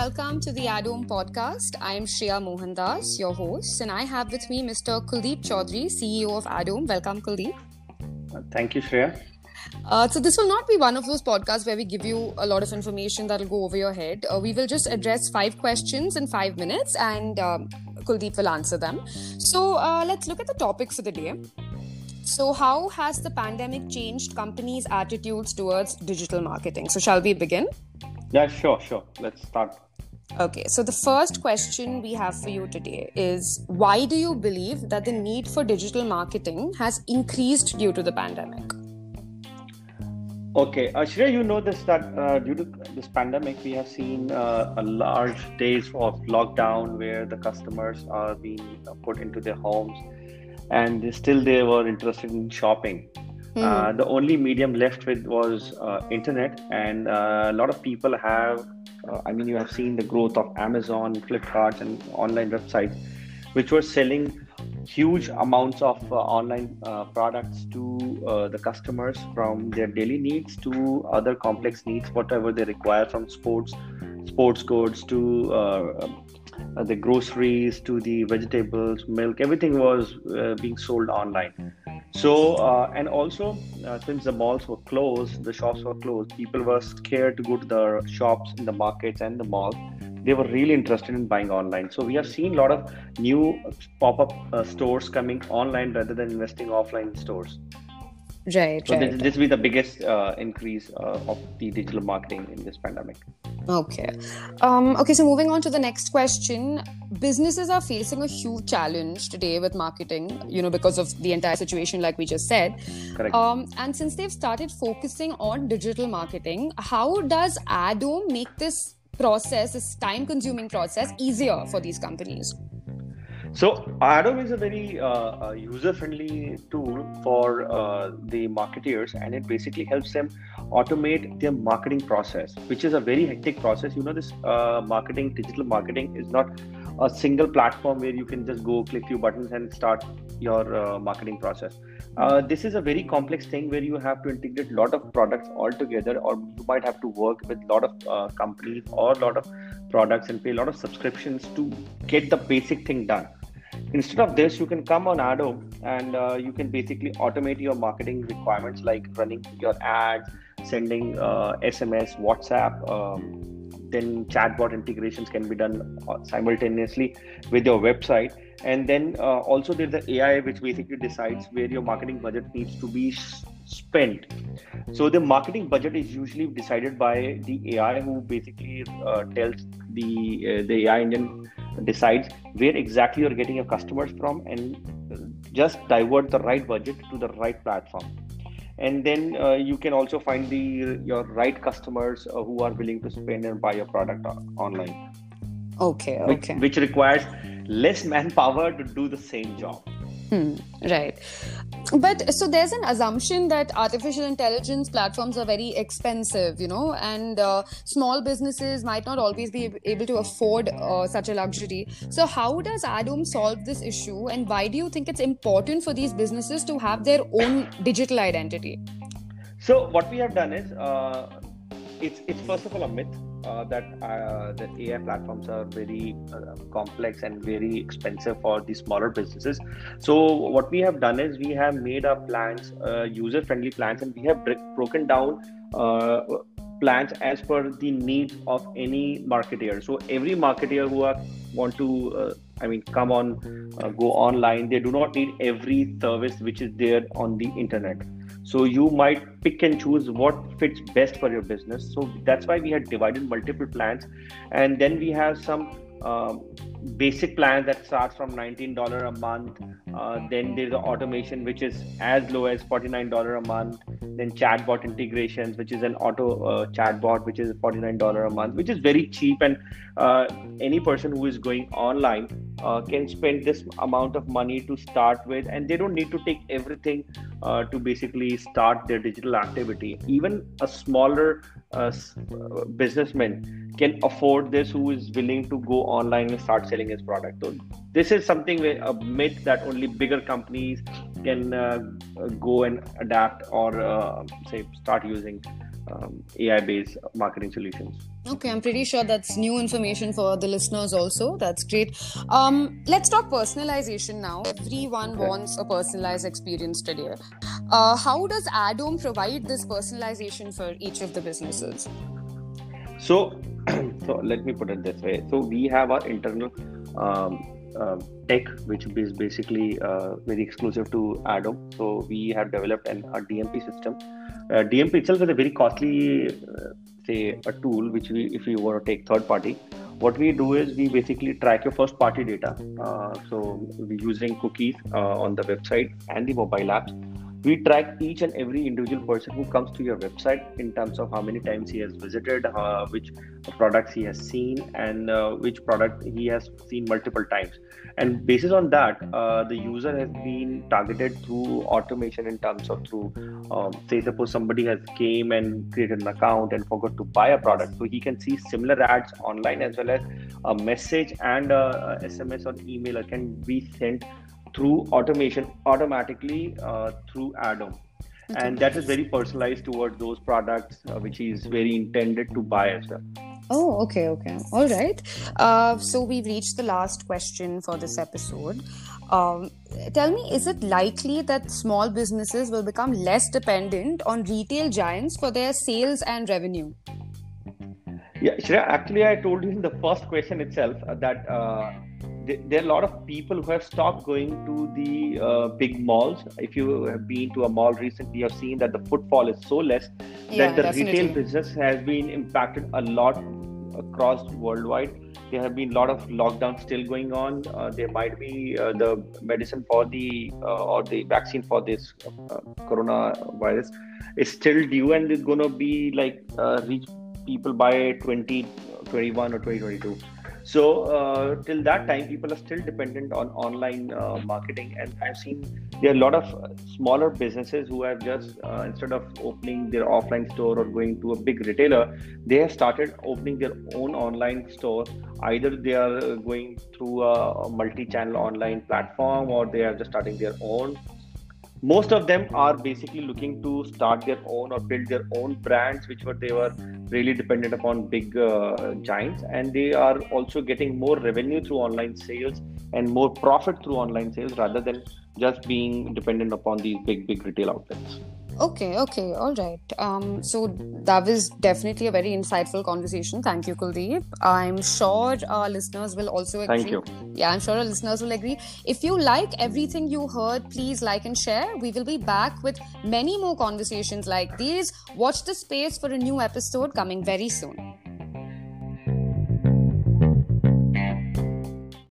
welcome to the ADOHM podcast. I am Shreya Mohandas, your host, and I have with me Mr. Kuldeep Chaudhary, CEO of ADOHM. Welcome, Kuldeep. Thank you, Shreya. Uh, so this will not be one of those podcasts where we give you a lot of information that'll go over your head. Uh, we will just address five questions in five minutes, and um, Kuldeep will answer them. So uh, let's look at the topic for the day. So, how has the pandemic changed companies' attitudes towards digital marketing? So, shall we begin? Yeah, sure, sure. Let's start. Okay, so the first question we have for you today is why do you believe that the need for digital marketing has increased due to the pandemic? Okay, uh, Shreya, you know this that uh, due to this pandemic, we have seen uh, a large days of lockdown where the customers are being put into their homes, and still they were interested in shopping. Mm. the only medium left with was uh, internet, and uh, a lot of people have. I mean, you have seen the growth of Amazon, Flipkart, and online websites, which were selling huge amounts of uh, online uh, products to uh, the customers from their daily needs to other complex needs whatever they require from sports sports goods to the groceries to the vegetables milk everything was being sold online so, uh, and also, uh, since the malls were closed, the shops were closed, people were scared to go to the shops in the markets and the malls. They were really interested in buying online. So, we have seen a lot of new pop up uh, stores coming online rather than investing offline in stores. Right. So right. This, this will be the biggest uh, increase uh, of the digital marketing in this pandemic. Okay. Um, okay. So moving on to the next question, businesses are facing a huge challenge today with marketing. You know, because of the entire situation, like we just said. Correct. Um, and since they've started focusing on digital marketing, how does ADOHM make this process, this time-consuming process, easier for these companies? So ADOHM is a very uh, user-friendly tool for uh, the marketeers, and it basically helps them automate their marketing process, which is a very hectic process. You know, this uh, marketing, digital marketing, is not a single platform where you can just go click few buttons and start your uh, marketing process. Uh, this is a very complex thing where you have to integrate a lot of products all together, or you might have to work with a lot of uh, companies or a lot of products and pay a lot of subscriptions to get the basic thing done Instead of this, you can come on ADOHM and uh, you can basically automate your marketing requirements like running your ads, sending uh, SMS, WhatsApp. Um, then chatbot integrations can be done uh, simultaneously with your website. And then uh, also there's the AI which basically decides where your marketing budget needs to be spent. So the marketing budget is usually decided by the AI who basically uh, tells the uh, the AI engine decides where exactly you're getting your customers from and just divert the right budget to the right platform. And then uh, you can also find the your right customers uh, who are willing to spend and buy your product online. Okay okay. which, which requires less manpower to do the same job Hmm, right. But so there's an assumption that artificial intelligence platforms are very expensive, you know, and uh, small businesses might not always be able to afford uh, such a luxury. So, how does ADOHM solve this issue, and why do you think it's important for these businesses to have their own digital identity? So, what we have done is uh, it's it's first of all a myth uh, that uh, that AI platforms are very uh, complex and very expensive for the smaller businesses. So what we have done is we have made our plans uh, user friendly plans and we have broken down uh, plans as per the needs of any marketer. So every marketer who are, want to uh, I mean, come on, go online. They do not need every service which is there on the internet so you might pick and choose what fits best for your business. So that's why we had divided multiple plans. And then we have some um, basic plan that starts from $19 a month. Uh, then there's the automation, which is as low as $49 a month. Then chatbot integrations, which is an auto uh, chatbot, which is $49 a month, which is very cheap. And uh, any person who is going online uh, can spend this amount of money to start with. And they don't need to take everything uh, to basically start their digital activity. Even a smaller uh, businessman can afford this who is willing to go online and start selling his product so this is something where a myth that only bigger companies can uh, go and adapt or uh, say start using um, AI-based marketing solutions. Okay, I'm pretty sure that's new information for the listeners also. That's great. Um, let's talk personalization now. Everyone wants a personalized experience today. Uh, how does ADOHM provide this personalization for each of the businesses? So, so let me put it this way. So we have our internal um, uh, tech, which is basically uh, very exclusive to ADOHM. So we have developed an, a DMP system. Uh, DMP itself is a very costly, uh, say, a tool which we, if you want to take third party, what we do is we basically track your first party data. Uh, so we're using cookies uh, on the website and the mobile apps we track each and every individual person who comes to your website in terms of how many times he has visited uh, which products he has seen and uh, which product he has seen multiple times. And basis on that uh, the user has been targeted through automation in terms of through um, say suppose somebody has came and created an account and forgot to buy a product so he can see similar ads online as well as a message and a, a sms or email can be sent through automation automatically uh, through ADOHM. Okay. And that is very personalized towards those products uh, which is very intended to buy as well. Oh, okay, okay. All right. Uh, so we've reached the last question for this episode. Um, tell me, is it likely that small businesses will become less dependent on retail giants for their sales and revenue? Yeah, Shreya, actually, I told you in the first question itself uh, that uh, there are a lot of people who have stopped going to the uh, big malls. If you have been to a mall recently, you've seen that the footfall is so less yeah, that the definitely. retail business has been impacted a lot across worldwide. There have been a lot of lockdowns still going on. Uh, there might be uh, the medicine for the uh, or the vaccine for this uh, coronavirus is still due and it's going to be like uh, reach people by 2021 or 2022 so uh, till that time, people are still dependent on online uh, marketing, and I've seen there are a lot of smaller businesses who have just uh, instead of opening their offline store or going to a big retailer, they have started opening their own online store. Either they are going through a multi-channel online platform, or they are just starting their own most of them are basically looking to start their own or build their own brands which were they were really dependent upon big uh, giants. And they are also getting more revenue through online sales and more profit through online sales rather than just being dependent upon these big big retail outlets Okay, okay, all right. Um, so that was definitely a very insightful conversation. Thank you, Kuldeep. I'm sure our listeners will also agree. Thank you. Yeah, I'm sure our listeners will agree. If you like everything you heard, please like and share. We will be back with many more conversations like these. Watch the space for a new episode coming very soon.